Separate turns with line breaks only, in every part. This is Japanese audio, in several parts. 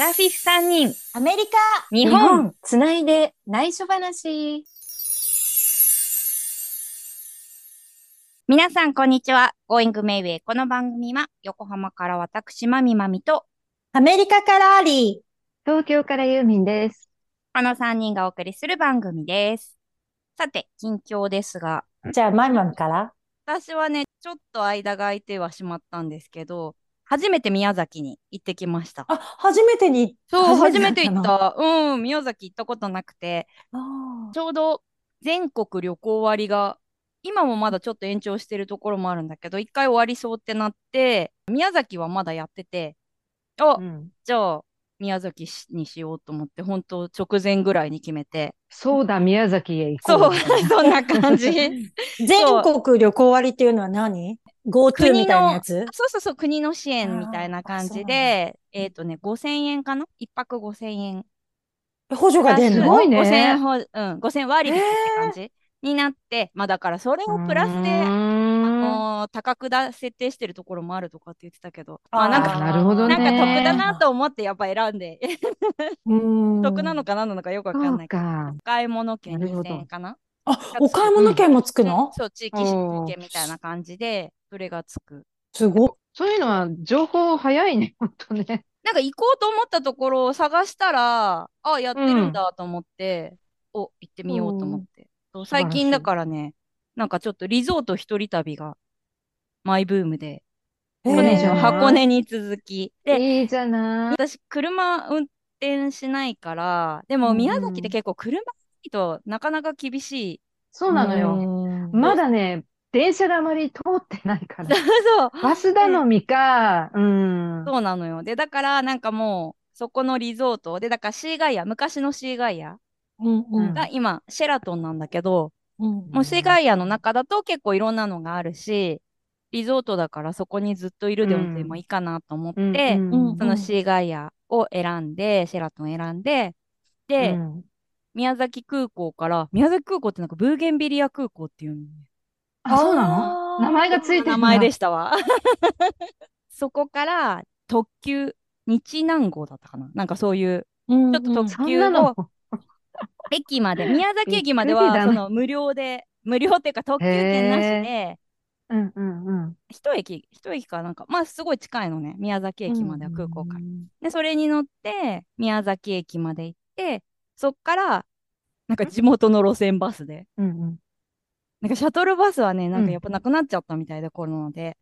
ラフィフ3人、
アメリカ
日本。
つないで内緒話。
皆さん、こんにちは。Going Mayway。この番組は、横浜から私、まみまみと、
アメリカからアリ
東京からユーミンです。
この3人がお送りする番組です。さて、近況ですが、
ー。じゃあ、マイマンから
私はね、ちょっと間が空いてはしまったんですけど、初めて宮崎に行ってきました。
あ、初めてに。
そう、初めて行っ
の？
た。うん、宮崎行ったことなくて、
あ
ちょうど全国旅行割が、今もまだちょっと延長してるところもあるんだけど、一回終わりそうってなって、宮崎はまだやってて、あ、
うん、
じゃあ宮崎しにしようと思って、本当直前ぐらいに決めて。
そうだ、宮崎へ行
そう
こう。、
そんな感じ。
ー全国旅行割っていうのは何 ?GoTo
国の
みたいなやつ？
そうそうそう、国の支援みたいな感じで、えっとね、5000円かな？一泊5000円。
補助が出んの？
すごいね
5000円ほ、うん、5000割引って感じになって、まあだからそれをプラスで、高くだ設定してるところもあるとかって言ってたけど、まあなんか、
なるほどね。
なんか得だなと思ってやっぱ選んで、
うん
得なのか何なのかよくわかんないけど、
か。
お買い物券2000
な？るほど
円かな
あ、お買い物券もつくの？
そう、地域
おー
券みたいな感じで、それがつく。
すごい。
そういうのは情報早いね、ほんとね。
なんか行こうと思ったところを探したら、あ、やってるんだと思って、お、行ってみようと思って。最近だからね、なんかちょっとリゾート一人旅がマイブームで、箱根箱根に続き。で、
いいじゃない。
私、車運転しないから、でも
うん
宮崎って結構車ないとなかなか厳しい。
そうなのよ。
うん
まだね、電車があまり通ってないから。
そう。
バス頼みか、うん。
そうなのよ。で、だからなんかもう、そこのリゾートで、だからシーガイア、昔のシーガイア
うんうん
が今、シェラトンなんだけど、
うん
もうシーガイアの中だと結構いろんなのがあるし、リゾートだからそこにずっといるでもいいかなと思って、そのシーガイアを選んで、シェラトン選んで、で、
うん。
宮崎空港から、宮崎空港ってなんかブーゲンビリア空港っていうのね。
あ、そうなの？名前がついてる
名前でしたわ。そこから特急、日南号だったかな。なんかそういう、
うん
ちょっと特急
の。
駅まで、宮崎駅まではその無料で、無料っていうか特急券なしで、
うんうんうん。
一駅、一駅かなんか、まあすごい近いのね、宮崎駅までは空港から。で、それに乗って、宮崎駅まで行って、そっから、なんか地元の路線バスで、
うんうん
なんかシャトルバスはね、なんか
うん
やっぱなくなっちゃったみたいで、コロナで。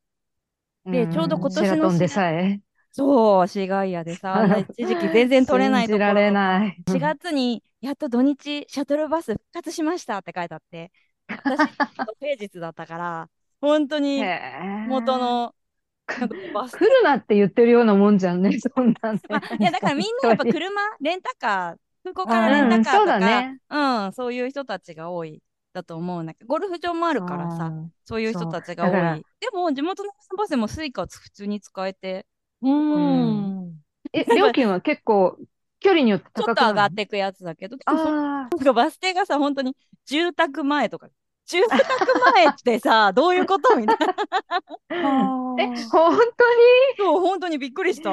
で
うん
ちょうど今年の
シでさえ。
そう、シガイアでさ、一時期全然取れないところ
れない。
4月にやっと土日シャトルバス復活しましたって書いてあって、私、平日だったから、本当に元の
来るなって言ってるようなもんじゃんね、そんなんね。
あいやだからみんなやっぱ車、レンタカー、空港からレンタカーと
うんそうね。
うん、そういう人たちが多いだと思う。んだけど、ゴルフ場もあるからさ、そういう人たちが多い。でも地元のバスでもスイカは普通に使えて、
うん。
え、料金は結構、距離によって
ちょっ
高くなる
と上がっていくやつだけど、
あ
なんかバス停がさ、本当に住宅前とか、住宅前ってさ、どういうことみたいな。
あ。え、本当に？
そう、本当にびっくりした。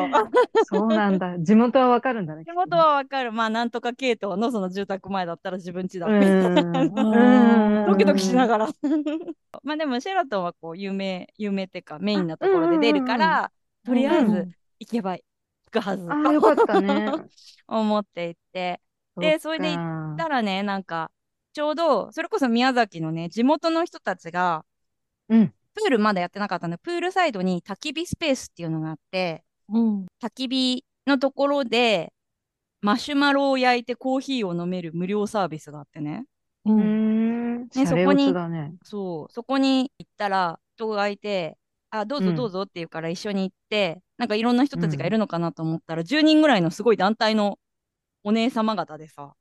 そうなんだ。地元はわかるんだね。
地元はわかる。まあ、なんとか系統のその住宅前だったら自分家だ
う
みたいな。ドキドキしな
が
がら。まあでもシェラトンはこう有名、有名っていうかメインなところで出るから、とりあえず行けば行くはず。
ああ、よかったね。
思っていて。でそれで
行
だからね、なんか、ちょうど、それこそ宮崎のね、地元の人たちが、
うん
プールまだやってなかったんで、プールサイドに焚き火スペースっていうのがあって、
うん。
焚き火のところで、マシュマロを焼いてコーヒーを飲める無料サービスがあってね。
う。
うんん。
ねそこに。そう、そこに行ったら人がいて、あ、どうぞ
うん
どうぞって言うから一緒に行って、なんかいろんな人たちがいるのかなと思ったら、10人ぐらいのすごい団体のお姉様方でさ、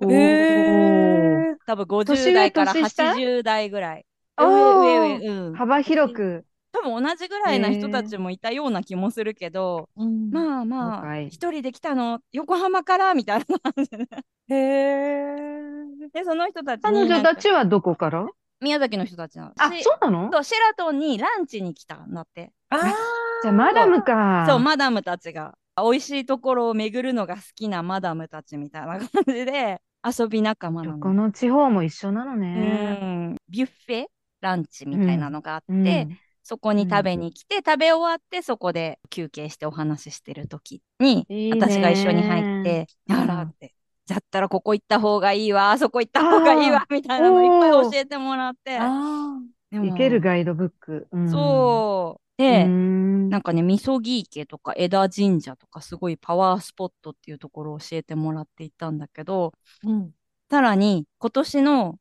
お
へ
ー
多分50
年上
代から
年下
？80代ぐらい。
お
上
ー
上上、うん。
幅広く。
多分同じぐらいな人たちもいたような気もするけど、
うん。
まあまあ、一人で来たの、横浜からみたいな感じで。
へえ。
で、その人たち
彼女たちはどこから？
宮崎の人たちなの。
あ、
し
そうなの？
そうシェラトンにランチに来たんだって。
ああ。
じゃあ、マダムか。
そう、マダムたちが美味しいところを巡るのが好きなマダムたちみたいな感じで遊び仲間な
どこ
の。
の地方も一緒なの
う
ね。
ん、ビュッフェランチみたいなのがあって、
うん。
そこに食べに来て、食べ終わってそこで休憩してお話ししてる時に私が一緒に入って「あら」って「だったらここ行った方がいいわあそこ行った方がいいわ」みたいなのいっぱい教えてもらって。
あ
でも
いけるガイドブック。うん。
そう
う
で、
ん
なんかね、みそぎ池とか枝神社とかすごいパワースポットっていうところを教えてもらっていったんだけど、
あ。うん。
さらに今年の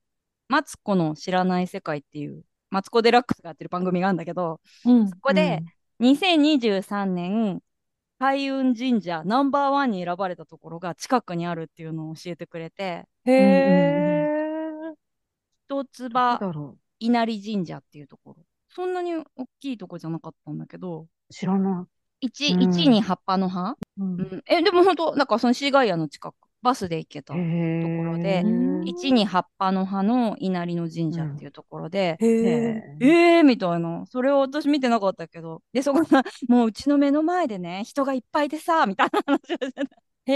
マツコの知らない世界っていう、マツコ・デラックスがやってる番組があるんだけど、
うん
そ。こで2023年、開運神社ナンバーワンに選ばれたところが近くにあるっていうのを教えてくれて、
へえ。
一つ
ど
葉稲荷神社っていうところ。そんなに大きいとこじゃなかったんだけど、
う知らな
一、
うん
一に葉っぱの葉？
うん
うん、え、でも本当なんかそのシーガイアの近く、バスで行けた。ところで
え
うん
一に葉っぱの葉の稲荷の神社っていうところで、
へ
へ
え。
え
えーみたいな。それを私見てなかったけど。で、そこが、もううちの目の前でね、人がいっぱいでさ、みたいな話をしてた。
へ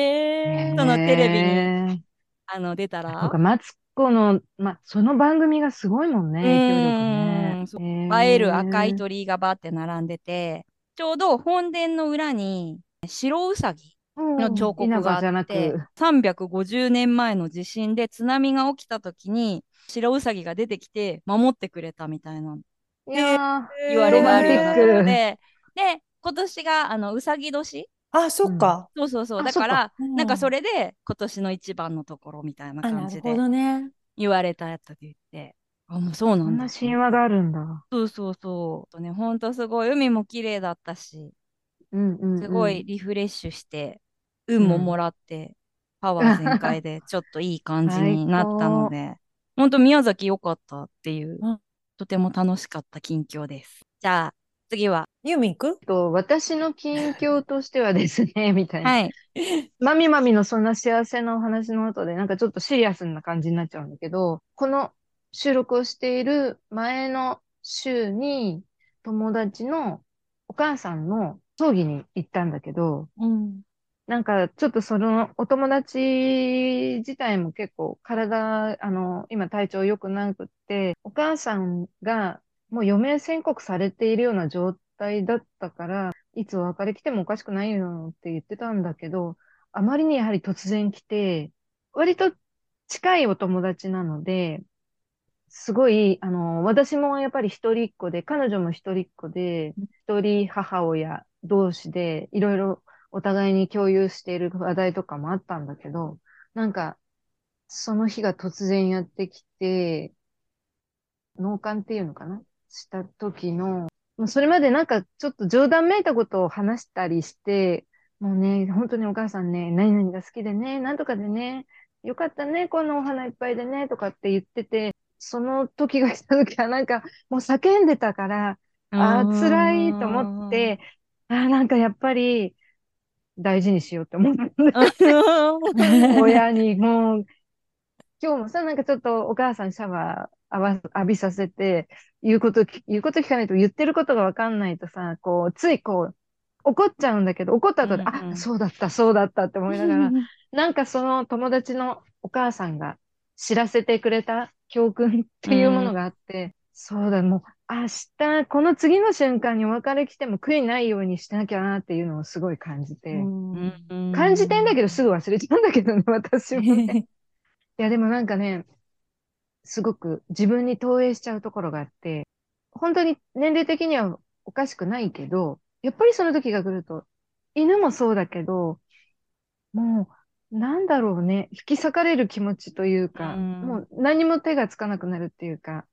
え。
そのテレビに
へ
あの、出た
え
ら。
そうか、マツコの、ま、その番組がすごいもんね、影響力
うんそう
ね。
映える赤い
と
鳥居がバーって並んでて、ちょうど本殿の裏に白うさぎの彫刻があって
く、
350年前の地震で津波が起きた時に白うさぎが出てきて守ってくれたみたいない
や
言われがあるようなとこで、で、今年があのうさぎ年。
あ、そっか。
そうそうそう。
あ
だから、
そっか
なんかそれで今年の一番のところみたいな感じで。言われたやつで言って、あ、もうそう
ー
なん
んな神話があるんだ。
そうそうそう。とね、ほんとすごい、海も綺麗だったし、
うん
すごいリフレッシュして、運ももらって、パワー全開で、ちょっといい感じになったので、ほんと宮崎良かったっていう、
うん
とても楽しかった近況です。じゃあ、次は、
ユーミン行く
と、私の近況としてはですね、みたいな。
はい。
まみまみのそんな幸せなお話の後で、なんかちょっとシリアスな感じになっちゃうんだけど、この収録をしている前の週に、友達のお母さんの葬儀に行ったんだけど、
うん。
なんかちょっとそのお友達自体も結構体、あの、今体調良くなくって、お母さんがもう余命宣告されているような状態だったから、いつお別れ来てもおかしくないよって言ってたんだけど、あまりにやはり突然来て、割と近いお友達なので、すごい、あの、私もやっぱり一人っ子で、彼女も一人っ子で、一人母親同士で、いろいろお互いに共有している話題とかもあったんだけど、なんか、その日が突然やってきて、脳幹っていうのかな？した時の、もうそれまでなんかちょっと冗談めいたことを話したりして、もうね、本当にお母さんね、何々が好きでね、なんとかでね、よかったね、このお花いっぱいでね、とかって言ってて、その時が来た時はなんかもう叫んでたから、ああ、辛いと思って、ああ、なんかやっぱり大事にしようって思ったんだ。親にもう、今日もさ、なんかちょっとお母さんシャワー浴わ浴びさせて、言うことき、言うこと聞かないと言ってることがわかんないとさ、こう、ついこう、怒っちゃうんだけど、怒った後で、
うんうん。
あ、そうだった、そうだったって思いながら、なんかその友達のお母さんが知らせてくれた教訓っていうものがあって、そうだ、もう明日、この次の瞬間にお別れ来ても悔いないようにしなきゃなっていうのをすごい感じて、
うん。
感じてんだけどすぐ忘れちゃうんだけどね、私もね。いや、でもなんかね、すごく自分に投影しちゃうところがあって、本当に年齢的にはおかしくないけど、やっぱりその時が来ると、犬もそうだけど、もう、なんだろうね、引き裂かれる気持ちというか、
うん
もう何も手がつかなくなるっていうか、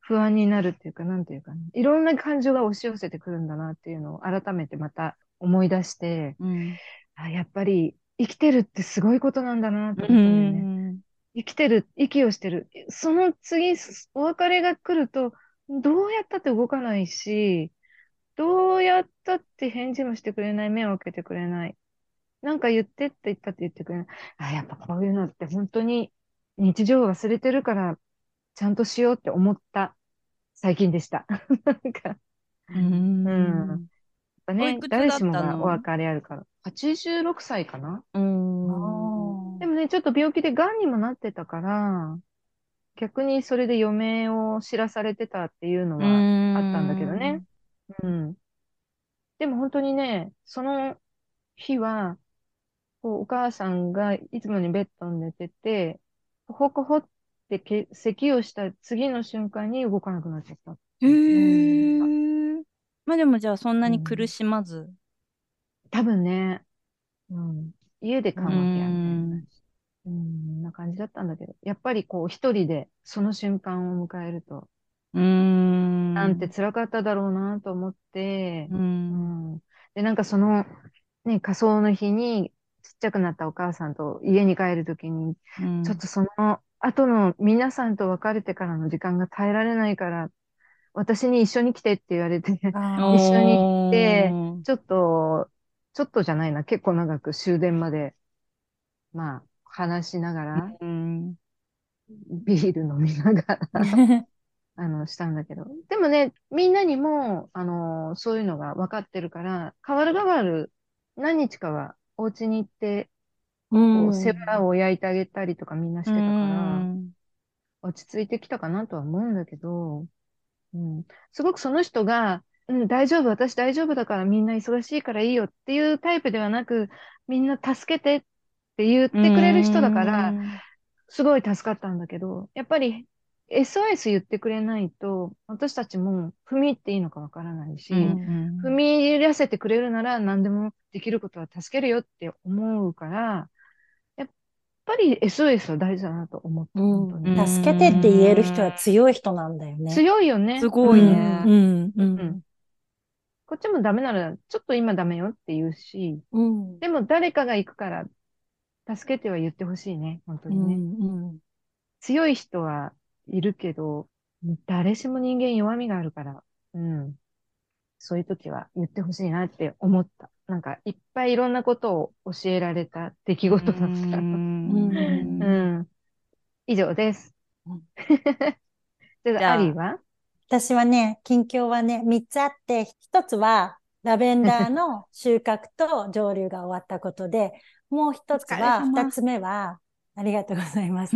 不安になるっていうか、なんていうかね、いろんな感情が押し寄せてくるんだなっていうのを改めてまた思い出して、
うん
あ、やっぱり生きてるってすごいことなんだなと思った
うん
だよね。
ん
生きてる、息をしてる。その次、お別れが来ると、どうやったって動かないし、どうやったって返事もしてくれない、目を開けてくれない。なんか言ってって言ったって言ってくれない。あ、やっぱこういうのって本当に日常を忘れてるから、ちゃんとしようって思った最近でした。なんか、
うん
うんやっぱね誰しもがお別れあるから。86歳かな？
うーん。
でもね、ちょっと病気で癌にもなってたから、逆にそれで余命を知らされてたっていうのはあったんだけどね。うん。でも本当にね、その日は、こうお母さんがいつもにベッドに寝てて、ほこほってけ咳をした次の瞬間に動かなくなっちゃった。
へー。まあでもじゃあそんなに苦しまず。
多分ね、うん。家で看護ケアみたいな。うん、な感じだったんだけど、やっぱりこう一人でその瞬間を迎えると、
うーん。
なんて辛かっただろうなと思って
う、。
うんん。で、なんかその、ね、仮装の日にちゃくなったお母さんと家に帰るときに、
うん
ちょっとその後の皆さんと別れてからの時間が耐えられないから、私に一緒に来てって言われて、
あ
一緒に行ってちょっと、ちょっとじゃないな、結構長く終電まで、まあ、話しながら、
うん。
ビール飲みながら、あの、したんだけど。でもね、みんなにも、あの、そういうのが分かってるから、変わる変わる何日かはお家に行って、
う
こう、セブラを焼いてあげたりとかみんなしてたから、
うん。
落ち着いてきたかなとは思うんだけど、うん。すごくその人が、うん、大丈夫、私大丈夫だからみんな忙しいからいいよっていうタイプではなく、みんな助けてって言ってくれる人だから、すごい助かったんだけど、やっぱり SOS 言ってくれないと、私たちも踏み入っていいのかわからないし、
うん
踏み入らせてくれるなら何でもできることは助けるよって思うから、やっぱり SOS は大事だなと思った。
うん
本当に
助けてって言える人は強い人なんだよね。
強いよね。
すごいね。
うん、うん、
うんこっちもダメなら、ちょっと今ダメよって言うし、
うん。
でも誰かが行くから、助けては言ってほしいね、本当
う
にね。
ん、
強い人はいるけど、誰しも人間弱みがあるから、うん。そういう時は言ってほしいなって思った。なんか、いっぱいいろんなことを教えられた出来事だった。
う
うん。
ん
以上です
うん。
じゃあ、アリーは
私はね、近況はね、3つあって、1つはラベンダーの収穫と蒸留が終わったことで、もう1つは、
様
2つ目は、ありがとうございます。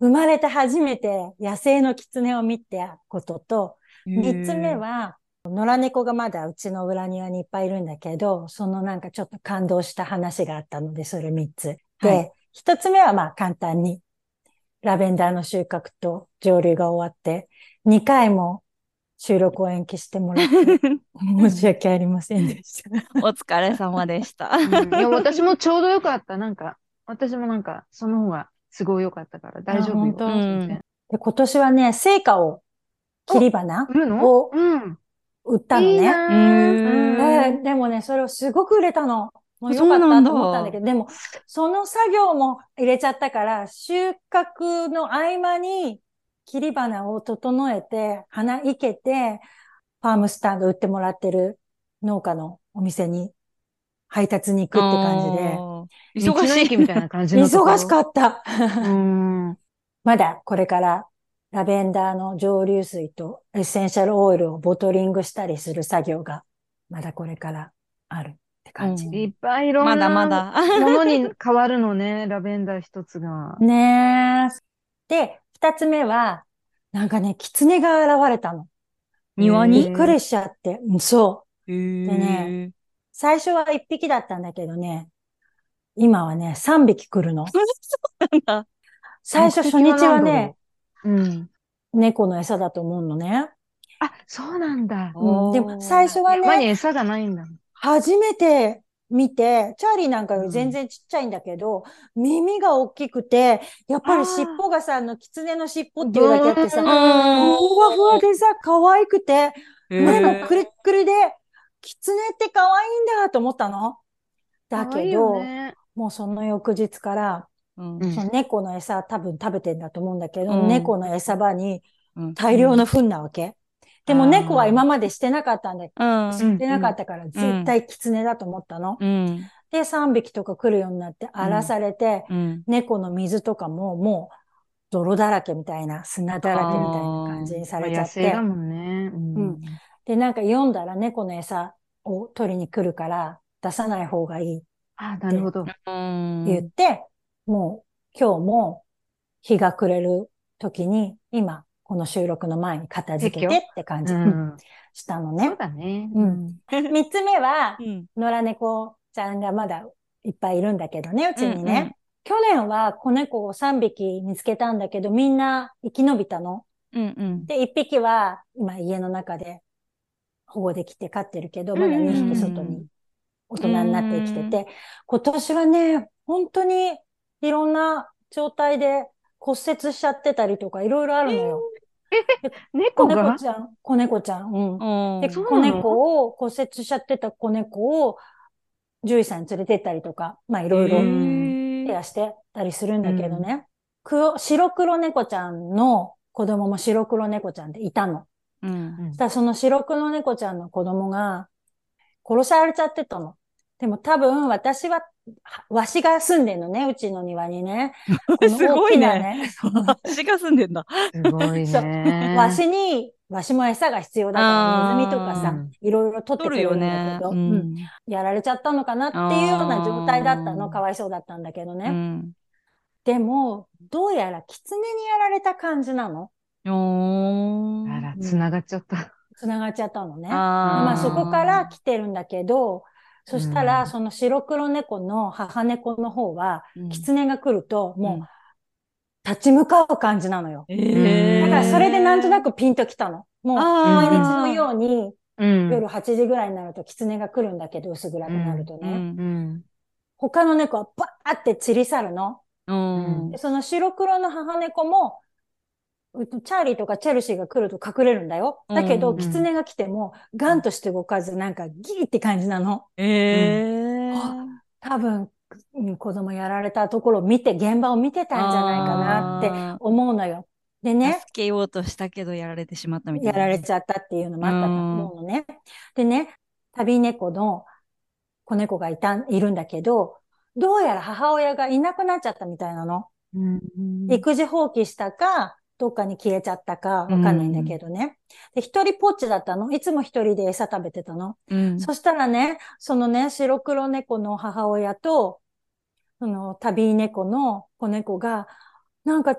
生まれて初めて野生の狐を見たことと、3つ目は、野良猫がまだうちの裏庭にいっぱいいるんだけど、そのなんかちょっと感動した話があったので、それ3つ。で、
はい
1つ目はまあ簡単に、ラベンダーの収穫と蒸留が終わって、2回も収録を延期してもらって、申し訳ありませんでした。
お疲れ様でした。
うんいや、私もちょうどよかった。なんか、私もなんか、その方がすごい良かったから、大丈夫よ。
あ本当
全然
で、今年はね、成果を、切り花を
うん。
売ったのね。で、でもね、それをすごく売れたの。もう
あ
よかった
そうなんだ
と思ったんだけど、でも、その作業も入れちゃったから、収穫の合間に切り花を整えて、花生けて、ファームスタンド売ってもらってる農家のお店に配達に行くって感じで、
忙しい。
駅みたいな感じの。
忙しかった。
うん。
まだこれからラベンダーの蒸留水とエッセンシャルオイルをボトリングしたりする作業がまだこれからあるって感じ。
うん
いっぱいいろん
まだま
な
だ。
ものに変わるのね、ラベンダー一つが。
ねえ。で、二つ目は、なんかね、狐が現れたの。
庭に？
びっくりしちゃって。うんそう。
で
ね最初は一匹だったんだけどね、今はね、三匹来るの。最初初日はね、
うん。
猫の餌だと思うのね。
あ、そうなんだ。
うんでも最初はね、
山に餌がないんだ。
初めて見て、チャーリーなんかより全然ちっちゃいんだけど、耳が大きくて、やっぱり尻尾がさ、あの、狐の尻尾っていうだけあってさ、
うん
ふわふわでさ、可愛くて、目もくりっくりで、狐って可愛いんだと思ったの。だ
可愛いよ
けど、
ね
もうその翌日から、
うん。
うん。
その猫の餌多分食べてんだと思うんだけど、
うん。
猫の餌場に
うん。
大量の糞なわけ。でも猫は今までしてなかったんだけ
うん。
ど、してなかったから絶対狐だと思ったの。
うん。
で、3匹とか来るようになって荒らされて、
うん。
猫の水とかももう泥だらけみたいな、砂だらけみたいな感じにされちゃって。
だ。もんね。うん。
で、なんか読んだら猫の餌を取りに来るから、出さない方がいい
あ、なるほど。
うん。
言って、もう今日も日が暮れる時に、今、この収録の前に片付けてって感じ
うん。
したの
そう
ね。
だね。
うん。三つ目は
う、ん。
野良猫ちゃんがまだいっぱいいるんだけどね、うちにね。
うんうん
去年は子猫を3匹見つけたんだけど、みんな生き延びたの。
うんうん。
で、1匹は今家の中で保護できて飼ってるけど、まだ2匹外に大人になって生きて
う
て、今年はね、本当にいろんな状態で骨折しちゃってたりとかいろいろあるのよ。子
猫が？
猫ちゃん、子猫ちゃん。うん。
うん
で、子猫を骨折しちゃってた子猫を獣医さんに連れてったりとか、まあいろいろ
うん
ケアしてたりするんだけどね。黒、白黒猫ちゃんの子供も白黒猫ちゃんでいたの。
うん。
うん
そしたらその白黒猫ちゃんの子供が殺されちゃってたの。でも多分私は、はわしが住んでんのね、うちの庭にね。この
すごいね。
大きなね。
私が住んでんだ。
すごいね。
わしに、わしも餌が必要だから、ネズミとかさ、いろいろ取って
取るよ
くれるんだ
ね
け。ど、
う
うん
ん。
やられちゃったのかなっていうような状態だったの。かわいそうだったんだけどね。
うん。
でも、どうやら狐にやられた感じなの。
おー。
あら、繋がっちゃった。
繋がっちゃったのね。
あー
まあそこから来てるんだけど、そした
う
ら、
ん
その白黒猫の母猫の方は、
うん
狐が来ると、も
う
立ち向かう感じなのよ。
え
だからそれでなんとな
く、
くピンときたの。もう、毎日のように、
うん。
夜8時ぐらいになると狐が来るんだけど、薄暗くなるとね。他の猫はバーって散り去るの。その白黒の母猫も、うチャーリーとかチェルシーが来ると隠れるんだよ。だけど、
うん
狐が来ても、ガンとして動かず、なんかギーって感じなの。
ええ。
多分、うん子供やられたところを見て、現場を見てたんじゃないかなって
あ
思うのよ。で
ー
ね、
助けようとしたけどやられてしまったみたい
や
な。
られちゃったっていうのもあったと思うのね。でね、旅猫の子猫がいた、いるんだけど、どうやら母親がいなくなっちゃったみたいなの。
うん。
育児放棄したか、どっかに消えちゃったか、わかんないんだけどね。で、一人ぽっちだったの？いつも一人で餌食べてたの？
うん。
そしたらね、そのね、白黒猫の母親と、その旅猫の子猫が、なんか、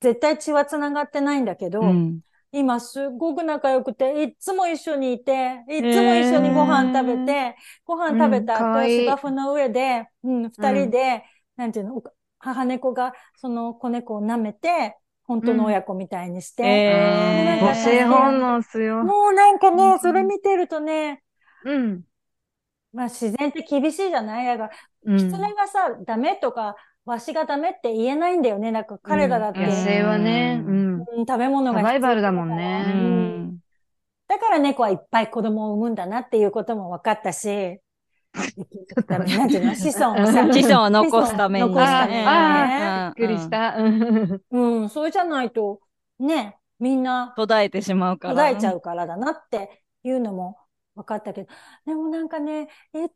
絶対血は繋がってないんだけど、
うん。
今すごく仲良くて、いっつも一緒にいて、いっつも一緒にご飯食べて、ご飯食べた後、
うんかわいい
芝生の上で、うん、二人で、なんていうの、お母猫がその子猫を舐めて、本当の親子みたいにして、
えー。
母性本能っすよ。
もうなんか
う
ね、
ん
それ見てるとね、
うん。
まあ自然って厳しいじゃない？だから、
うん。
狐がさ、ダメとか、わしがダメって言えないんだよね。なんか彼らだって、
野生はね、
う
うん。
うん。食べ物が
サバイバルだもんね。
うん。だから猫はいっぱい子供を産むんだなっていうことも分かったし、なんていうの子孫をさ、
子孫を残すためにね。
残すためにね
あびっくりし。た。うん
うん、それじゃないと、ね、みんな
途絶えてしまうから。
途絶えちゃうからだなっていうのも分かったけど、でもなんかね、い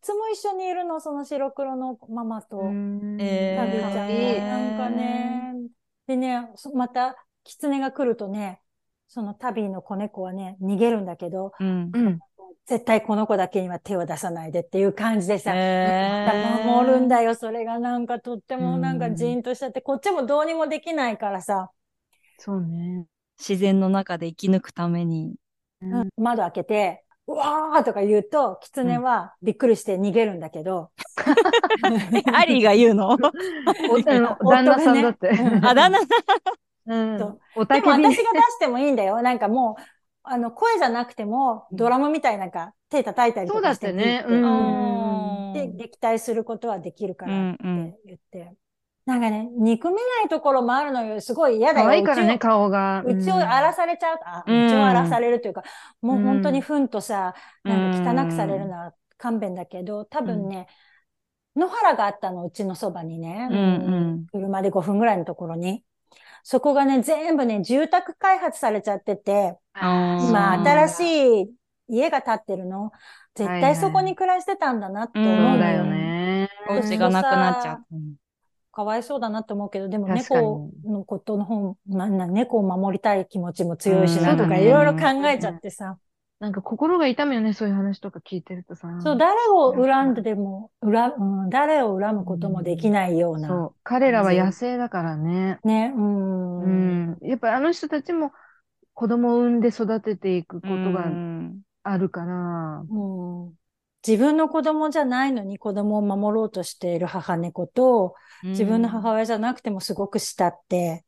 つも一緒にいるの、その白黒のママと。
え
ビちゃん
かわいい
ね。なんかね。でね、そまた、狐が来るとね、そのタビの子猫はね、逃げるんだけど、
うん。
うん。
絶対この子だけには手を出さないでっていう感じでさ、
えー
守るんだよ。それがなんかとってもなんかジーンとしちゃって、こっちもどうにもできないからさ、
そうね。
自然の中で生き抜くために。
うん
窓開けて、うわーとか言うと、狐はびっくりして逃げるんだけど、
アリーが言うの？
旦那さんだって。
あ、旦那さ
うん
そう
お
でも
たけび
私が出してもいいんだよ。なんかもう、あの、声じゃなくても、ドラムみたいなんか手叩いたりと
そうだっ
かしてて
ね。
いいって
うん。
で、撃退することはできるからって
うんうん
言って。なんかね、憎めないところもあるのよ。すごい嫌だよ。
可愛いからね、顔が。
をうちを荒らされちゃうと、あ、
うん
うちを荒らされるというか、もう本当に
うん
糞とさ、なんか汚くされるのは勘弁だけど、多分ね、野原があったの、うちのそばにね。
うんうん
車で5分ぐらいのところに。そこがね、全部ね、住宅開発されちゃってて、今、新しい家が建ってるの。絶
はいはい
対そこに暮らしてたんだなって思うの
そうだよね。
お家がなくなっちゃう。
かわいそうだなって思うけど、でも猫のことの方、まあな猫を守りたい気持ちも強いしなとか、
うん
いろいろ考えちゃってさ。
なんか心が痛むよね、そういう話とか聞いてるとさ。
そう、誰を恨んでも、恨、うん、誰を恨むこともできないような。
そう。彼らは野生だからね。
ね、うん。
うん。やっぱりあの人たちも子供を産んで育てていくことが
うん
あるから。
うん自分の子供じゃないのに子供を守ろうとしている母猫と、自分の母親じゃなくてもすごく慕って、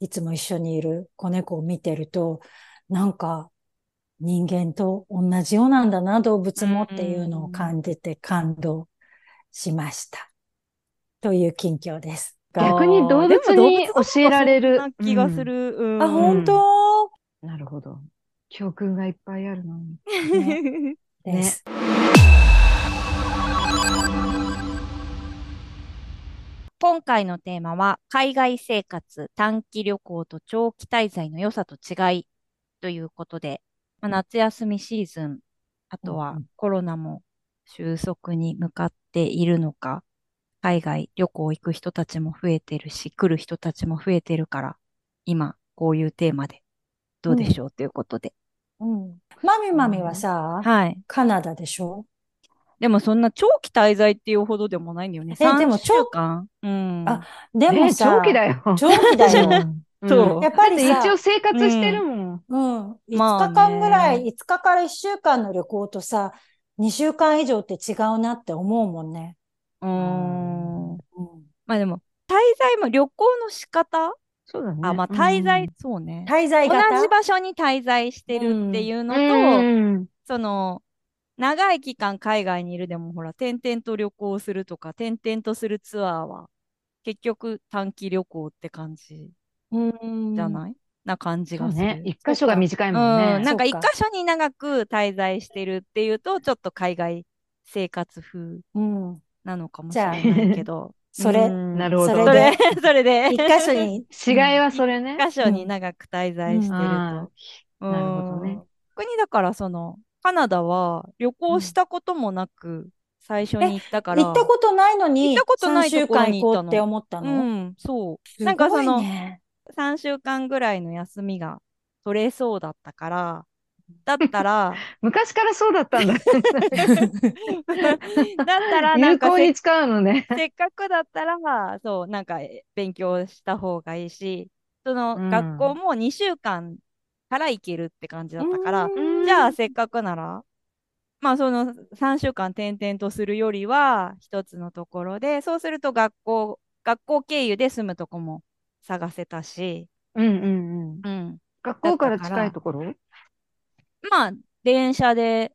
いつも一緒にいる子猫を見てると、なんか人間と同じようなんだな、動物もっていうのを感じて感動しました。という近況です。
逆に動物に教えられる
気がする。うん
あ、本当？
なるほど。教訓がいっぱいあるのに。
ね です。
今回のテーマは、海外生活、短期旅行と長期滞在の良さと違いということで、まあ、夏休みシーズン、あとはコロナも収束に向かっているのか、海外旅行行く人たちも増えてるし、来る人たちも増えてるから、今、こういうテーマでどうでしょうということで。
うん。マミマミはさ、
はい。
カナダでしょ？
でもそんな長期滞在っていうほどでもないんだよね。
えでも
3週間？うん。
あでも
え
さ、
長期だよ。
長期だよ。
そう
うん
やっぱり
一応生活してるもん。
うん。5
まあね
日間ぐらい、5日から1週間の旅行とさ、2週間以上って違うなって思うもんね。
うーん。
うん。
まあでも、滞在も旅行の仕方？
そうだね。
あ、まあ滞在、そうね。
滞在
同
型
じ場所に滞在してるっていうのと、
うん
その、長い期間海外にいるでもほら、転々と旅行するとか、転々とするツアーは、結局短期旅行って感じ
うん。
じゃない、な感じがす
ね。一箇所が短いもん
うん、
ね。
なんか一箇所に長く滞在してるっていうと、ちょっと海外生活風
うん。
なのかもしれないけど。
それ
うん
なるほど
そ
それ
れ、それで。
一箇所に、
違いはそれね。
一箇所に長く滞在してる
あ
と。
なるほどね
うん。逆にだからその、カナダは旅行したこともなく、最初に行ったから。
行ったことないのに、
行ったことない
3週間
に行ったの
行こうって思った
う
の
ん、そう。
す
なんかその3週間ぐらいの休みが取れそうだったから、だったら、
昔からそうだったんだ。
だったら、なん
有
かせ
効に使うのね。
せっかくだったら、そう、なんかえ勉強した方がいいし、その
うん
学校も2週間から行けるって感じだったから、
うん
じゃあせっかくなら、まあその3週間転々とするよりは、一つのところで、そうすると学校、学校経由で住むとこも探せたし、
うんうんうん。
うん。
学校から近いところ？
まあ、電車で、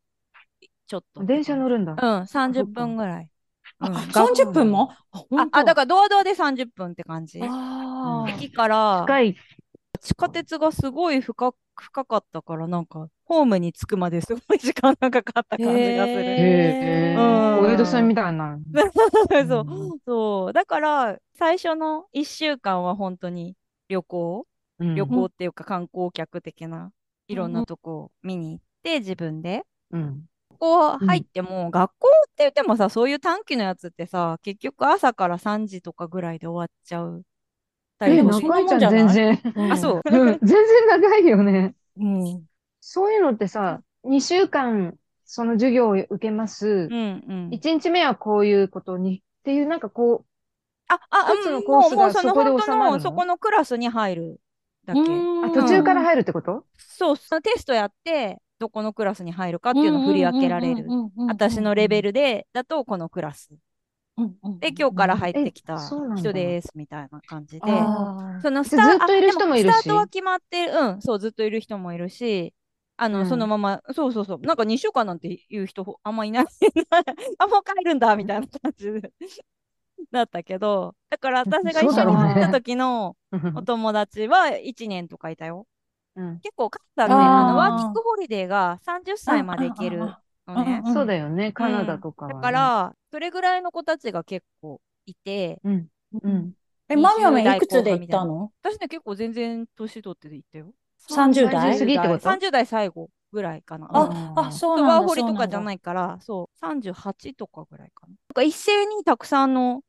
ちょっと。
電車乗るんだ。
うん、
そっ
30
か
分ぐらい。
あ、
うん
30分も？あ、
あだから、堂々で30分って感じ。
あー
駅から
近い。
地下鉄がすごい深く深かったから、なんか、ホームに着くまですごい 時間がかかった感じがす
へ
る。
ー
うん
お江戸さんみたいな。
そう
うん
そう。だから、最初の1週間は本当に旅行、
うん
旅行っていうか観光客的な、いろんなとこを見に行って、自分で。
うん。
こう入っても、学校って言ってもさ、そういう短期のやつってさ、結局朝から3時とかぐらいで終わっちゃう。
え、長いじゃん、全然。
うん
あ、そう。
うん、全然長いよね。
うん。
そういうのってさ、2週間、その授業を受けます
う。んうん。
1日目はこういうことに、っていう、なんかこう、
あ、あ、
一つの
うん
コースが
そ
こで収まるの？
の、そこのクラスに入るだけ。
あ、途中から入るってこと？
そう、そのテストやって、どこのクラスに入るかっていうのを振り分けられる。私のレベ
ル。
ルで、だとこのクラス。で、今日から入ってきた人です、みたいな感じで。そのスタートは決まってる。うん、そう、ずっといる人もいるし、あの、
うん
そのまま、そうそうそう、なんか2週間なんていう人ほあんまいない。あ、もう帰るんだ、みたいな感じでだったけど、だから私が一緒に行った時のお友達は1年とかいたよ。
うん
結構、カナダね、あの、ワーキングホリデーが30歳まで行けるのね。
うん
そうだよね、カナダとかはね。
だから、それぐらいの子たちが結構いて、
うん、うん。
え、マミマミ
20代
いくつで行ったの
私ね、結構全然年取って行ったよ。
30代
？30過ぎってこと
？30代最後ぐらいかな。
あ、あ、そうなんだ。
ワーホリとかじゃないいから、そう、38とかぐらいかな。なんか一斉にたくさんの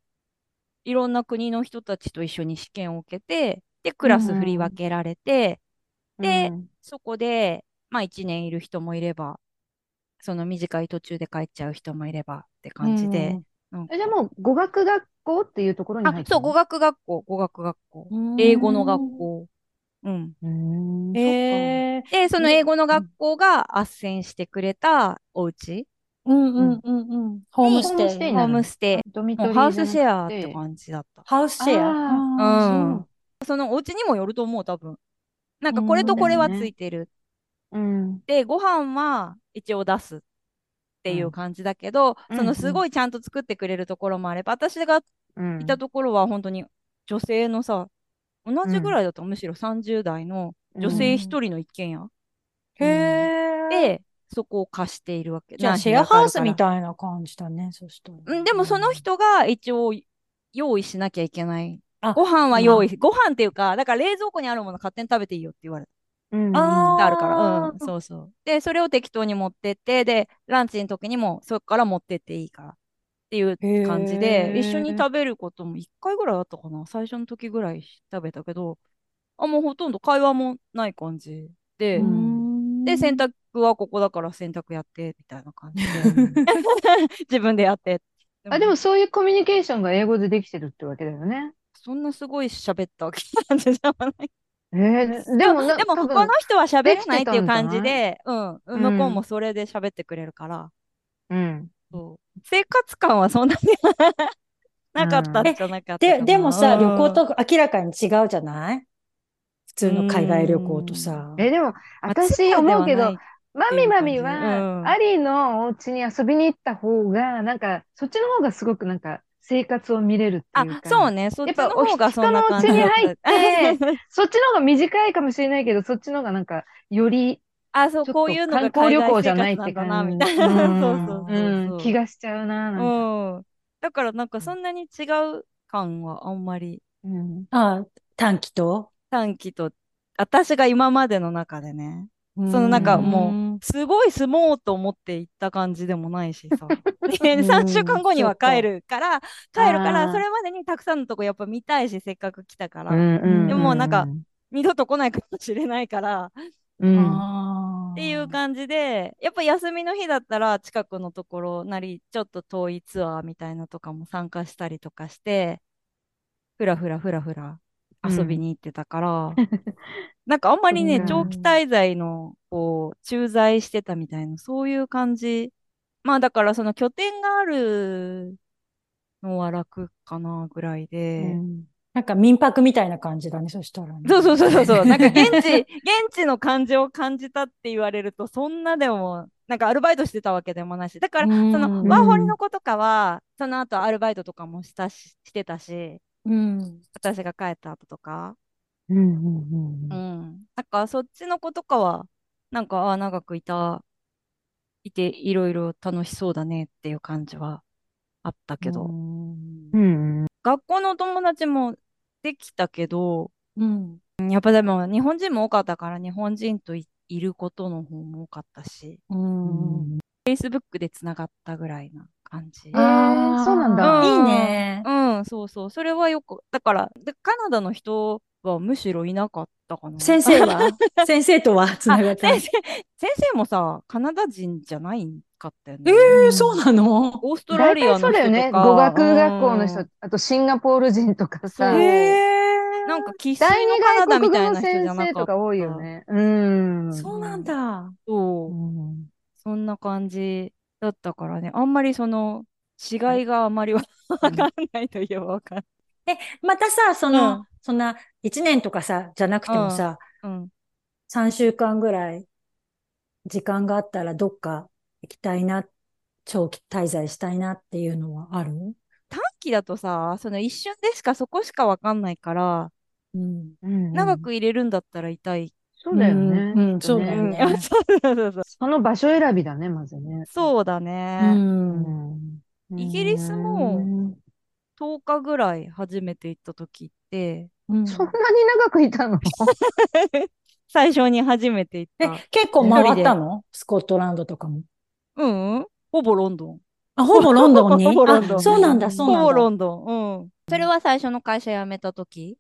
いろんな国の人たちと一緒に試験を受けて、で、クラス振り分けられて、で
うん
そこで、まあ1年いる人もいれば、その短い途中で帰っちゃう人もいればって感じで。なん
じゃあもう語学学校っていうところに入
あ、そう、語学学校、語学学校。
うん
英語の学。校。うん。
うーん。
えー、
で、その英語の学校が斡旋してくれたお家、
うんうんうんうん。ホームステイ。
ホームステイ
ホームステイ、
ドミトリー
もうハウスシェアって感じだった。
ハウスシェア。
うんそのお家にもよると思う、多分。なんかこれとこれはついてる。
うん。
で、ご飯は一応出すっていう感じだけど、
うん
そのすごいちゃんと作ってくれるところもあれば、私が
うん。
いたところは本当に女性のさ、同じぐらいだったむしろ30代の女性一人の一軒家、
へえ。、
で、そこを貸しているわけ。
じゃあ
何
シェアハウスみたいな感じだね、そしたら。
うん、でもその人が一応用意しなきゃいけない。
あ
ご飯は用意、ご飯っていうか、だから冷蔵庫にあるもの勝手に食べていいよって言われた。
うん。
あ
あるから。うん、そうそう。で、それを適当に持ってって、で、ランチの時にもそこから持ってっていいからっていう感じ
へ
で、
ー
一緒に食べることも1回ぐらいあったかな。最初の時ぐらい食べたけど、あ、もうほとんど会話もない感じで、
うん
で、洗濯はここだから洗濯やって、みたいな感じで。自分でやって。
あ、でもそういうコミュニケーションが英語でできてるってわけだよね。
そんなすごい喋ったわけ感じじゃない。
えー、でもな、
でも、
多分
この人は喋らないっていう感じ
で
で、うん、
うん
向こうもそれで喋ってくれるから、
うん。
そう生活感はそんなになかった。ん。じゃなかったか
で、
な。
でもさ、
うん。
旅行と明らかに違うじゃない？普通の海外旅行とさ。
え、でも、私
まあ
思うけど。マミマミは、
ん。
アリのお家に遊びに行った方が、なん。か、そっちの方がすごくなん。か、生活を見れるって
あ
いうか。、
そうね、そっちの方がそん。な感じ
人の
だ
家に入
った。
そっちの方が短いかもしれないけど、そっちの方がなん。か、より、
あ、そう、こういうのが
観光旅行
海
じゃないって
なんだな、み。たいな。
うん
そうそう
気がしちゃうな、なんか。
うん。だからなんかそんなに違う感はあんまり
うん。
あ、短期と？
短期と、私が今までの中でね、そのなんかもう、すごい住もうと思って行った感じでもないしさ。で、3週間後には帰るから、帰るから、それまでにたくさんのとこやっぱ見たいし、せっかく来たから、
うん
でもなんか、二度と来ないかもしれないから、
うん。
あ
っていう感じで、やっぱ休みの日だったら近くのところなり、ちょっと遠いツアーみたいなとかも参加したりとかして、ふらふらふらふら遊びに行ってたから、なんかあんまりね、
うん
長期滞在の、こう、駐在してたみたいな、そういう感じ。まあだからその拠点があるのは楽かなぐらいで、
うん
なんか民泊みたいな感じだね、そしたらね。
そうそうそうそうそう。なんか現地、現地の感じを感じたって言われると、そんなでも、なんかアルバイトしてたわけでもないし。だから、
うん
そのワーホリの子とかは、その後アルバイトとかもしたし、してたし、
うん。
私が帰った後とか。
うんうんうん
う
うん
ん。なんかそっちの子とかは、なんか、ああ、長くいた、いて、いろいろ楽しそうだねっていう感じはあったけど。
うん
うん
学校のお友達もできたけど、
うん。
やっぱでも日本人も多かったから日本人とい、いることの方も多かったし、
うん。
Facebook でつながったぐらいな感じ。
えーそうなんだ
いいね。
うん、そうそう。それはよく、だから、でカナダの人はむしろいなかったかな。
先生は？先生とはつなが
あ
った？
先生、先生もさ、カナダ人じゃないかったよね。
えー、そうなの？
オーストラリアの人とか。
そうだよね。語学学校の
うん
人、あとシンガポール人とかさ
なんか生粋
第
の
二
カナダみたいな人じ
先
ゃなかった。
生とか多いよね。うん。
そうなんだ。
そうう。
ん
そんな感じだったからね、あんまりその違いがあまりわかんないといえばわかんない。
またさ、その、
うん
そんな、1年とかさ、じゃなくてもさ、
うん。
3週間ぐらい、時間があったらどっか行きたいな、長期滞在したいなっていうのはある？
短期だとさ、その一瞬でしかそこしかわかんないから、
うん。
うん
長く入れるんだったらいたい。
そうだよね。
うんそうだよね
うんそうそうそうそう。
その場所選びだね、まずね。
そうだ
う。
ね。
うんん
イギリスも
うん
10日ぐらい初めて行った時って、
うん
そんなに長くいたの？
最初に初めて行っ
え
た。、
結構回ったの？スコットランドとかも。
うん、うん、ほぼロンドン。
あ、ほぼロンドンに？
ほぼロンドン
あ、そうなんだ、そう
ほぼ
なんだ。
ロンドン。うん。それは最初の会社辞めた時、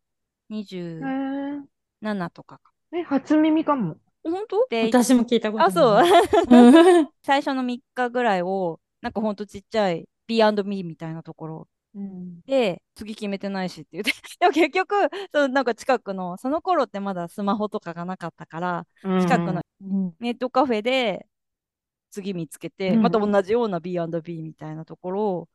27
へー
とかか。
え、初耳かも。
本当？で、
私も聞いたことない。
あ、そう。
うん。
最初の3日ぐらいを、なんかほんとちっちゃい B&B みたいなところ
うん。
で、次決めてないしって言って。でも結局、そのなんか近くの、その頃ってまだスマホとかがなかったから、近くの
うん
ネットカフェで次見つけて、
うん
また同じような B&B みたいなところを、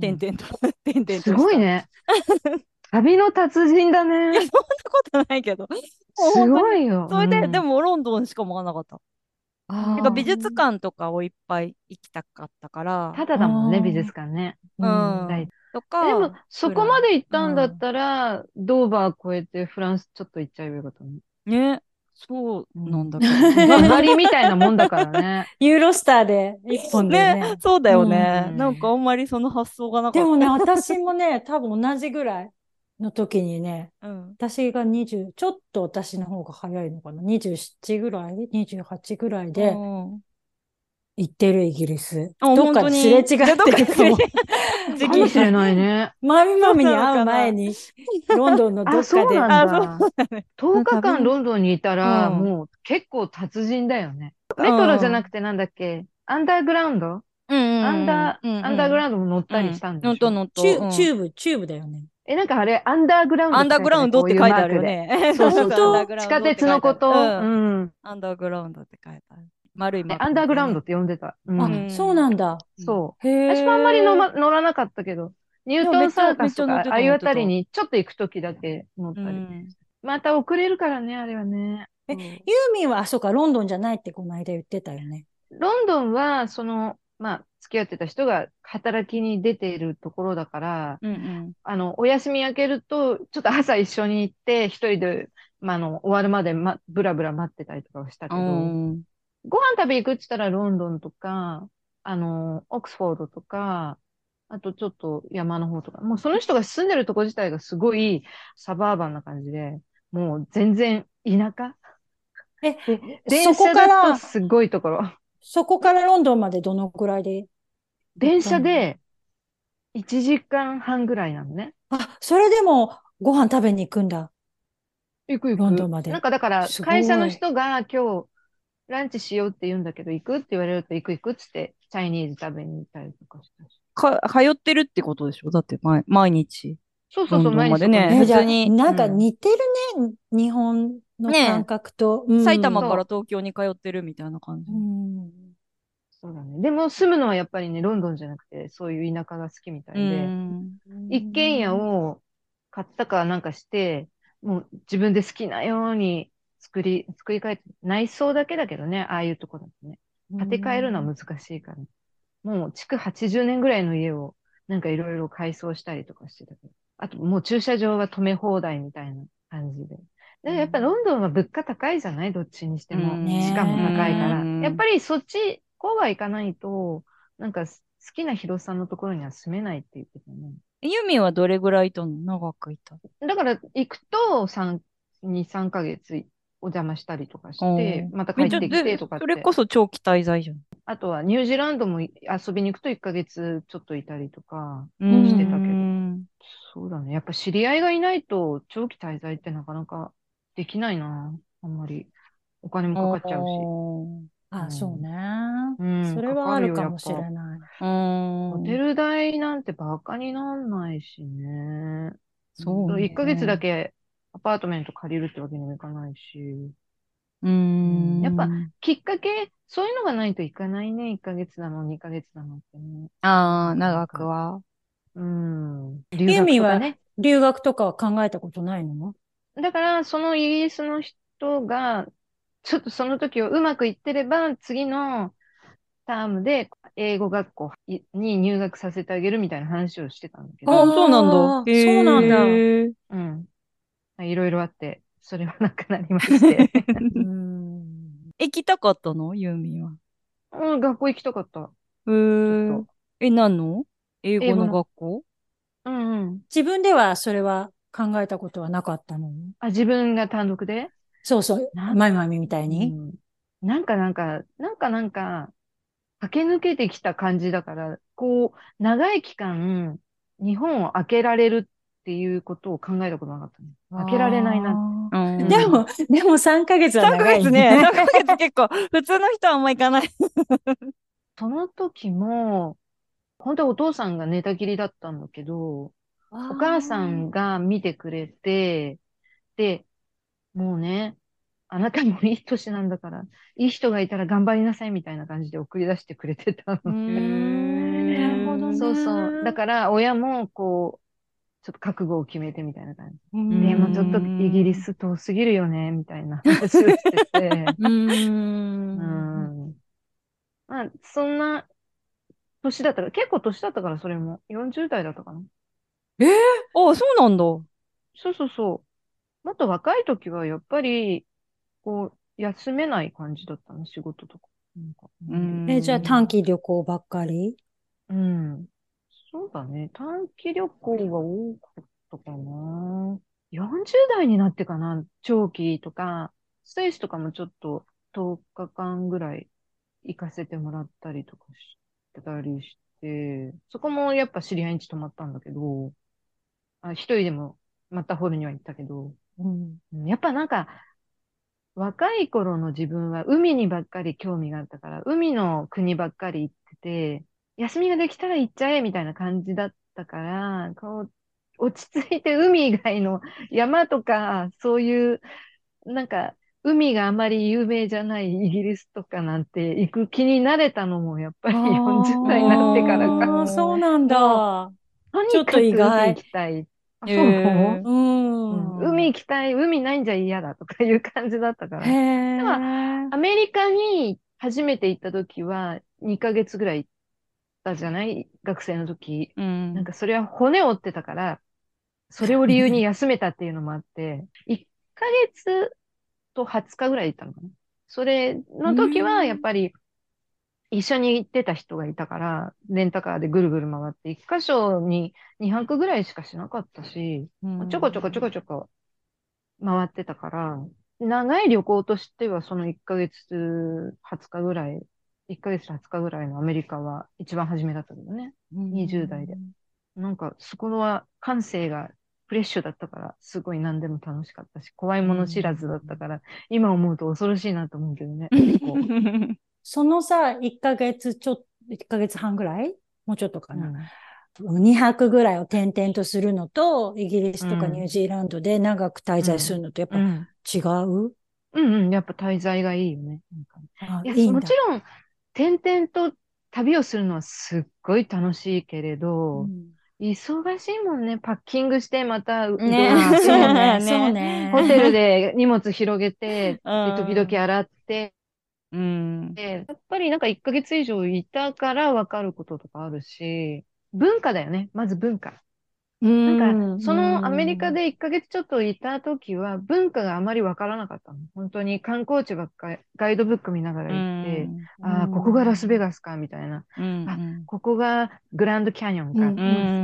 点々と、点々と。
すごい。ね。旅の達人だ
いや、
ね
そん。なことないけど。
すごいよ。
それで、
うん
で、もロンドンしか回らなかった。
あ
か美術館とかをいっぱい行きたかったから、
ただだもんね、美術館ね。
うん
大
とか、
でも、そこまで行ったんだ
うん
ったら、ドーバー越えてフランスちょっと行っちゃえばよかったね。
ね、そうなんだけど。
上がりみたいなもんだからね。
ユーロスターで一本でね。
ね、そうだよね。
うん
なんかあんまりその発想がなかった。
でもね、私もね、多分同じぐらいの時にね、
うん、
私が20、ちょっと私の方が早いのかな。27ぐらい ?28 ぐらいで
うん
行ってるイギリス。
あ
どっか
本当に
ですれ違ってるかも。
時
かもしれないね。
マミマミに会う前に、ロンドンのど
あ、
っかで。
そうなん
あ
だ。
そう
10日間ロンドンにいたら、
うん
もう結構達人だよね。メトロじゃなくてなんだっけ？アンダーグラウンド？
うんうん
アンダー、アンダーグラウンドも乗ったりしたんでしょ？
乗った乗った。
チューブ、チューブだよね。
え、なんかあれ、アンダーグラウンド
アンダーグラウンドって書いてあるよね。
そうそうそう
アンダーグラウンド
地下鉄のこと。う
ん。アンダーグラウンドって書いてある。丸いマ
え
ーク
アンダーグラウンドって呼んでた。う
あ、
ん。
そうなんだ。
そう。
へえ。
私もあんまり乗,、ま、乗らなかったけど、ニュートンサーカスとか、ああいうあたりにちょっと行くときだけ乗ったり。
うん
また遅れるからね、あれはね。
え
うん
ユーミンは、あ、そうか、ロンドンじゃないってこの間言ってたよね。
ロンドンは、その、まあ、付き合ってた人が働きに出ているところだから、
うんうん
あの、お休み明けると、ちょっと朝一緒に行って、一人で、まあ、あの、終わるまで、ま、ぶらぶら待ってたりとかはしたけど、
うん
ご飯食べ行くって言ったらロンドンとか、あの、オックスフォードとか、あとちょっと山の方とか、もうその人が住んでるとこ自体がすごいサバーバンな感じで、もう全然田舎
え、
電車
そこから
だとすごいところ。
そこからロンドンまでどのくらいで？
電車で1時間半ぐらいなのね。
あ、それでもご飯食べに行くんだ。
行く行
ロンドンまで
なんかだから、会社の人が今日ランチしようって言うんだけど、行く？って言われると行く行くっつって、チャイニーズ食べに行ったりとかしたし。
か、通ってるってことでしょ？だって毎、毎日。
そうそうそう、毎日。そこに
え、じゃあ、
普通に。
なんか
うん。
似てるね、日本の
ね
感覚と。うん。
埼玉から東京に通ってるみたいな感じ。
う。ん。
そうだね。でも住むのはやっぱりね、ロンドンじゃなくて、そういう田舎が好きみたいで、
うん。
一軒家を買ったかなんかして、もう自分で好きなように作り、作り変えて、内装だけだけどね、ああいうとこだとね。建て替えるのは難しいから。もう築80年ぐらいの家をなんかいろいろ改装したりとかしてたけど。あともう駐車場は止め放題みたいな感じで。でやっぱロンドンは物価高いじゃない？どっちにしても。しかも高いから。
うん
やっぱりそっち、郊外行かないと、なんか好きな広さのところには住めないって言ってたね。
ユミはどれぐらいいたの？長くいた
だから行くと3、2、3ヶ月お邪魔したりとかして、また帰ってきてとかって。
それこそ長期滞在じゃん。
あとはニュージーランドも遊びに行くと1ヶ月ちょっといたりとか
ん
してたけど。
うん
そうだね。やっぱ知り合いがいないと長期滞在ってなかなかできないな。あんまり。お金もかかっちゃうし。
あ、そうね。
うん
それはあるかもしれない。
うん。
ホテル代なんてバカになんないしね。
そうね
1ヶ月だけアパートメント借りるってわけにもいかないし。
うん。
やっぱきっかけ、そういうのがないといかないね。1ヶ月なの、2ヶ月なのってね。
ああ、長くは。
うん。
ユ
留
ーミンは
学とかね。
留学とかは考えたことないの？
だから、そのイギリスの人が、ちょっとその時をうまくいってれば、次のタームで英語学校に入学させてあげるみたいな話をしてたんだけ
あ
ど、
そうなんだ。
そうなんだ
うん。いろいろあって、それはなくなりまして。
うん。
行きたかったの？ユーミンは。
うん、学校行きたかった。
へ。え、何の？英語の
英語の
学校？
うんうん。
自分ではそれは考えたことはなかったの？
あ、自分が単独で？
そうそう。
な
マイマミみたいに？
うんなんかなんか、なんかなんか、駆け抜けてきた感じだから、こう、長い期間、日本を開けられるっていうことを考えたことなかったね。開けられないな。
な。
うん
でも、でも3ヶ月は
3ヶ
長い
月ね。3ヶ月結構、普通の人はあんま行かない。
その時も、本当はお父さんが寝たきりだったんだけど、お母さんが見てくれて、で、もうね、あなたもいい年なんだから、いい人がいたら頑張りなさいみたいな感じで送り出してくれてたのね。
んなるほどね
そうそう。だから、親も、こう、ちょっと覚悟を決めてみたいな感じ。
うん
でもちょっとイギリス遠すぎるよね、みたいな 話をしてて。
う。
うんん。まあ、そんな年だったから、結構年だったから、それも。40代だったかな。
あ、そうなんだ。
そうそうそう。もっと若い時は、やっぱり、こう、休めない感じだったの、仕事とか。なんか
うん
え、じゃあ短期旅行ばっかり？
うん。そうだね。短期旅行が多かったかな。40代になってかな。長期とか、ステイスとかもちょっと10日間ぐらい行かせてもらったりとかしてたりして、そこもやっぱ知り合いに泊まったんだけど、あ、一人でもマッターホールには行ったけど、
うん。
うんやっぱなんか、若い頃の自分は海にばっかり興味があったから、海の国ばっかり行ってて、休みができたら行っちゃえみたいな感じだったから、こう、落ち着いて海以外の山とか、そういう、なんか、海があまり有名じゃないイギリスとかなんて行く気になれたのも、やっぱり40代になってから
あ
か。
ーそうなんだ。ちょっと意外
行きたい。あ、そう、
へー。
海行きたい、海ないんじゃ嫌だとかいう感じだったから。
へえ。
アメリカに初めて行った時は2ヶ月ぐらいたじゃない？学生の時。
うん。
なんかそれは骨折ってたから、それを理由に休めたっていうのもあって、1ヶ月と20日ぐらい行ったのかな。それの時はやっぱり一緒に行ってた人がいたから、レンタカーでぐるぐる回って、1箇所に2泊ぐらいしかしなかったし、
うん
ちょこちょこちょこちょこ回ってたから、長い旅行としてはその1ヶ月20日ぐらい、1ヶ月20日ぐらいのアメリカは一番初めだったけどね。20代で。なんかそこは感性がフレッシュだったから、すごい何でも楽しかったし、怖いもの知らずだったから、今思うと恐ろしいなと思うけどね。
そのさ、1ヶ月ちょっと、1ヶ月半ぐらい？もうちょっとかな。
うん
2泊ぐらいを転々とするのと、イギリスとか
うん
ニュージーランドで長く滞在するのとやっぱ
うん。
違う、
うんうん。やっぱ滞在がいいよね。いや、もちろん、転々と旅をするのはすっごい楽しいけれど、
うん
忙しいもんね。パッキングして、また
ね
そうね、
ね
そうね。
ホテルで荷物広げて、時々洗って、
うん。
でやっぱりなんか1ヶ月以上いたから分かることとかあるし、文化だよね。まず文化。
な
なんか、そのアメリカで1ヶ月ちょっといた時は文化があまり分からなかったの。本当に観光地ばっかり、ガイドブック見ながら行って、ああ、ここがラスベガスか、みたいな。
うん。
あここがグランドキャニオンか、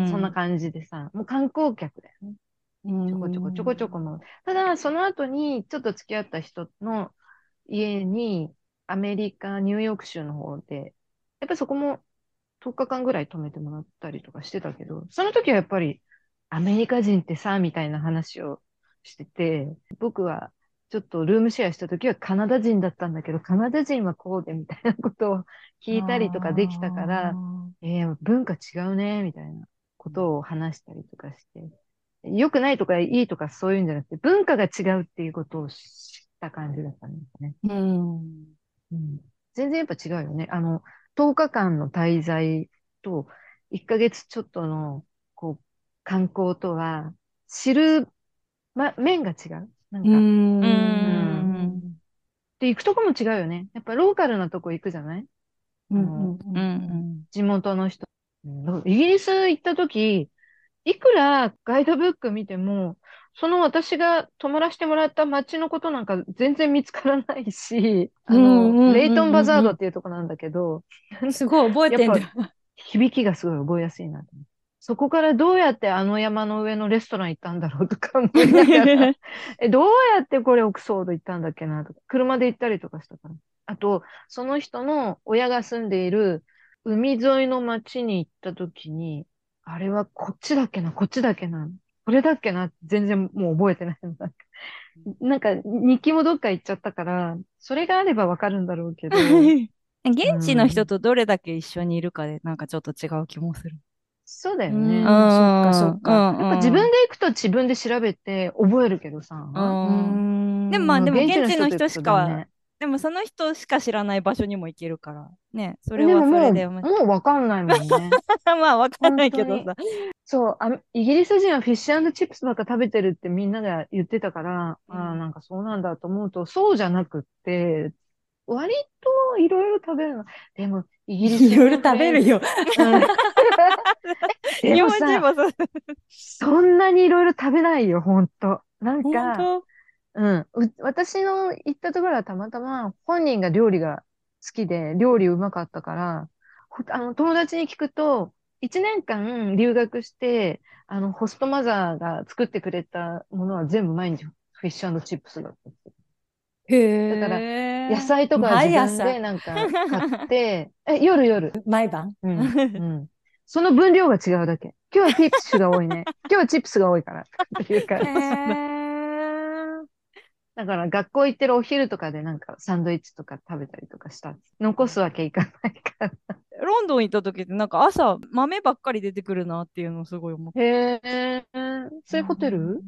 そんな感じでさ、もう観光客だよね。ちょこちょこちょこちょこも。ただ、その後にちょっと付き合った人の家に、アメリカ、ニューヨーク州の方で、やっぱりそこも10日間ぐらい泊めてもらったりとかしてたけど、その時はやっぱりアメリカ人ってさ、みたいな話をしてて、僕はちょっとルームシェアした時はカナダ人だったんだけど、カナダ人はこうでみたいなことを聞いたりとかできたから、えー、文化違うね、みたいなことを話したりとかして、良くないとかいいとかそういうんじゃなくて、文化が違うっていうことを知った感じだったんですね。
うん。
うん、全然やっぱ違うよね。あの、10日間の滞在と1ヶ月ちょっとの、観光とは、知る、ま、面が違う？なんか、
うん
ん
で、行くとこも違うよね。やっぱローカルなとこ行くじゃない？
うん
うんうん。
地元の人。うんイギリス行った時、いくらガイドブック見ても、その私が泊まらせてもらった街のことなんか全然見つからないし、あ
うんうんうんうん
の、レイトンバザードっていうとこなんだけど、
すごい覚えてんだ。
やっ響きがすごい覚えやすいなと思。そこからどうやってあの山の上のレストラン行ったんだろうとか思いながら、え、どうやってこれオックスフォード行ったんだっけなとか、車で行ったりとかしたから。あと、その人の親が住んでいる海沿いの町に行った時に、あれはこっちだっけな、こっちだっけな。これだっけな全然もう覚えてない。なんか、なんか日記もどっか行っちゃったから、それがあればわかるんだろうけど。
現地の人とどれだけ一緒にいるかで、なんかちょっと違う気もする。
う
そうだよね。
そっかそっか
うん
ぱ自分で行くと自分で調べて覚えるけどさ。
うんでもまあでも
現
現地の人しかでもその人しか知らない場所にも行けるから。ね。そ
で
れはそ
ももう、
れで。
もうわかんないもんね。
まあわかんないけどさ。
そうあ、イギリス人はフィッシュチップスばっか食べてるってみんなが言ってたから、
うん
ああ、なんかそうなんだと思うと、そうじゃなくって、割といろいろ食べるの。でも、イギリス
いろいろ食べるよ。
うん
日本人
さ、
もそう。
そんなにいろいろ食べないよ、ほんと。なん
本
か、
当
うん。う私の行ったところはたまたま本人が料理が好きで、料理うまかったから、ほあの、友達に聞くと、一年間留学して、あの、ホストマザーが作ってくれたものは全部毎日フィッシュチップスだった。
へ
だから
え。
野菜とか自分で
朝、
なんか買って、え、夜夜。
毎晩？
うん。うん。その分量が違うだけ。今日はティッシュが多いね。今日はチップスが多いから。っていうから。
へ
だから学校行ってるお昼とかでなんかサンドイッチとか食べたりとかした。残すわけいかないから。
ロンドン行った時ってなんか朝豆ばっかり出てくるなっていうのをすごい思って。
へえ。そういうホテル？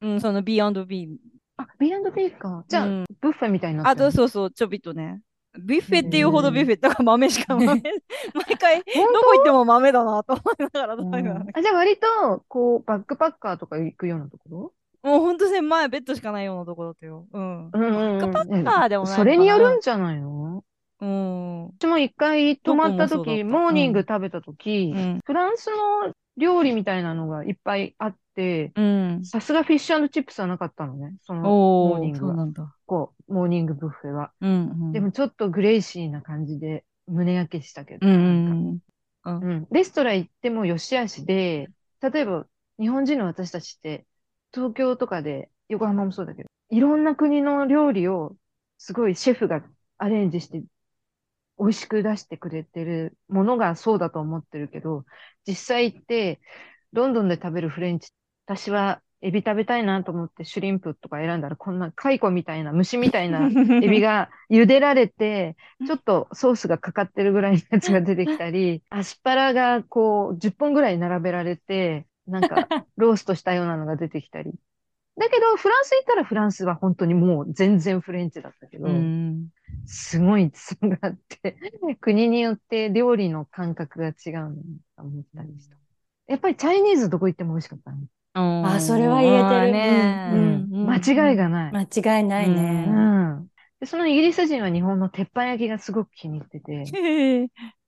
うん、その B&B。
あ、B&B か。じゃあ、
うん
ブッフェみたいになっ
あと
てる
そうそう、ちょびっとね。ビュッフェっていうほどビュッフェだから豆しか豆。毎回どこ行っても豆だなと思いながら食べてたね
あ、じゃあ割と、こう、バックパッカーとか行くようなところ？
もうほんと狭いベッドしかないようなところだったよ。うん。
うんうんうん。
バックパッカーでもない
それによるんじゃないの？
うん。
私も一回泊まった時、モーニング食べた時、
うん。
フランスの料理みたいなのがいっぱいあって、
うん。
さすがフィッシュチップスはなかったのね。そのモ
おー、
ーニングは。こう、モーニングブッフェは。
うん、うん。
でもちょっと greasy な感じで胸焼けしたけど。レストラン行っても良し悪しで、例えば日本人の私たちって、東京とかで、横浜もそうだけど、いろんな国の料理をすごいシェフがアレンジして美味しく出してくれてるものがそうだと思ってるけど、実際行って、ロンドンで食べるフレンチ、私はエビ食べたいなと思ってシュリンプとか選んだら、こんな蚕みたいな、虫みたいな エビが茹でられて、ちょっとソースがかかってるぐらいのやつが出てきたり、アスパラがこう10本ぐらい並べられて、なんか ローストしたようなのが出てきたり。だけど、フランス行ったらフランスは本当にもう全然フレンチだったけど、
うん。
すごい差があって、国によって料理の感覚が違うのと思ったりした。やっぱりチャイニーズどこ行っても美味しかったね。
あ、それは言えてる。
ね
うんうん
間違いがない。
間違いないね。
うん。で、そのイギリス人は日本の鉄板焼きがすごく気に入ってて、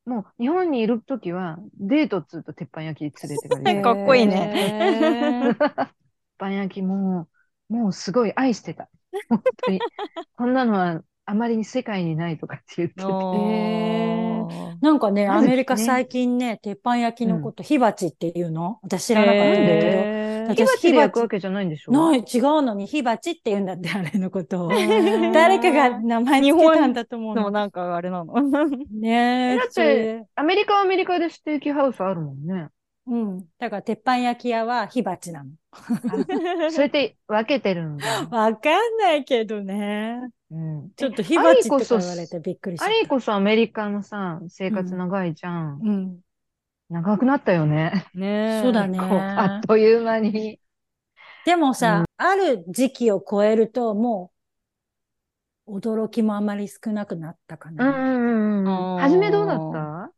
もう日本にいるときはデートっつうと鉄板焼き連れてかれる。
かっこいいね
鉄板焼きも、もうすごい愛してた。本当に。こんなのはあまりに世界にないとかって言ってて。
なんかね、アメリカ
ね
最近ね、鉄板焼きのこと、火鉢っていうの私知らなかったんだけど、
火
私
鉢で焼くわけじゃないんでしょ？
ない、違うのに火鉢って言うんだって、あれのことを。誰かが名前つけたんだと思うの。
でもなんかあれなの？
ねえ、
だってアメリカはアメリカでステーキハウスあるもんね。
うん。だから、鉄板焼き屋は火鉢なの。
それって分けてるんだ。
わかんないけどね。
うん。
ちょっと火鉢とか言われてびっくりした。
アリーこそアメリカのさ、生活長いじゃん。
うん。
長くなったよね。
ねえ
そうだね
あっという間に。
でもさ、ある時期を超えると、もう、驚きもあまり少なくなったかな。
うんうん初めどうだった？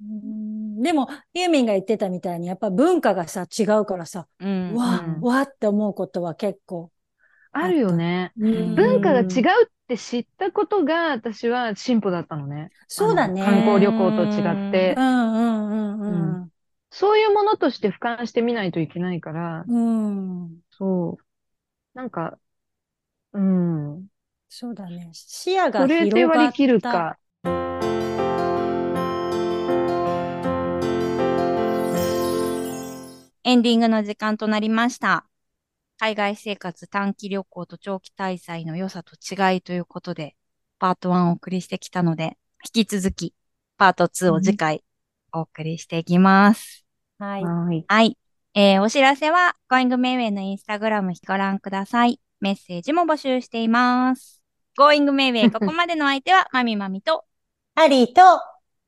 うんでも、ユーミンが言ってたみたいに、やっぱ文化がさ、違うからさ、
うん。
わ
うん、
わって思うことは結構。
あるよね。
うん
文化が違うって知ったことが私は進歩だったのね。
そうだね。
観光旅行と違って
う。んうんうんうん。
そういうものとして俯瞰してみないといけないから、
うん。
そう。なんか、うん。
そうだね。視野が
それで
広がった。
割り切るか。
エンディングの時間となりました。海外生活短期旅行と長期滞在の良さと違いということで、パート1をお送りしてきたので、引き続き、パート2を次回お送りしていきます。
はい。
はい。
はい。えーお知らせは、Going Mayway のインスタグラムご覧ください。メッセージも募集しています。Going Mayway ここまでの相手は、まみまみと、
ハリーと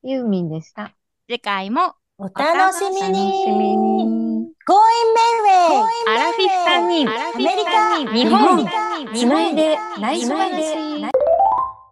ユーミンでした。
次回も
お楽しみ
楽
に。
しみに。
Going Mayway!
アラフィフ3人
アメリカ。
日本。つないで
内緒話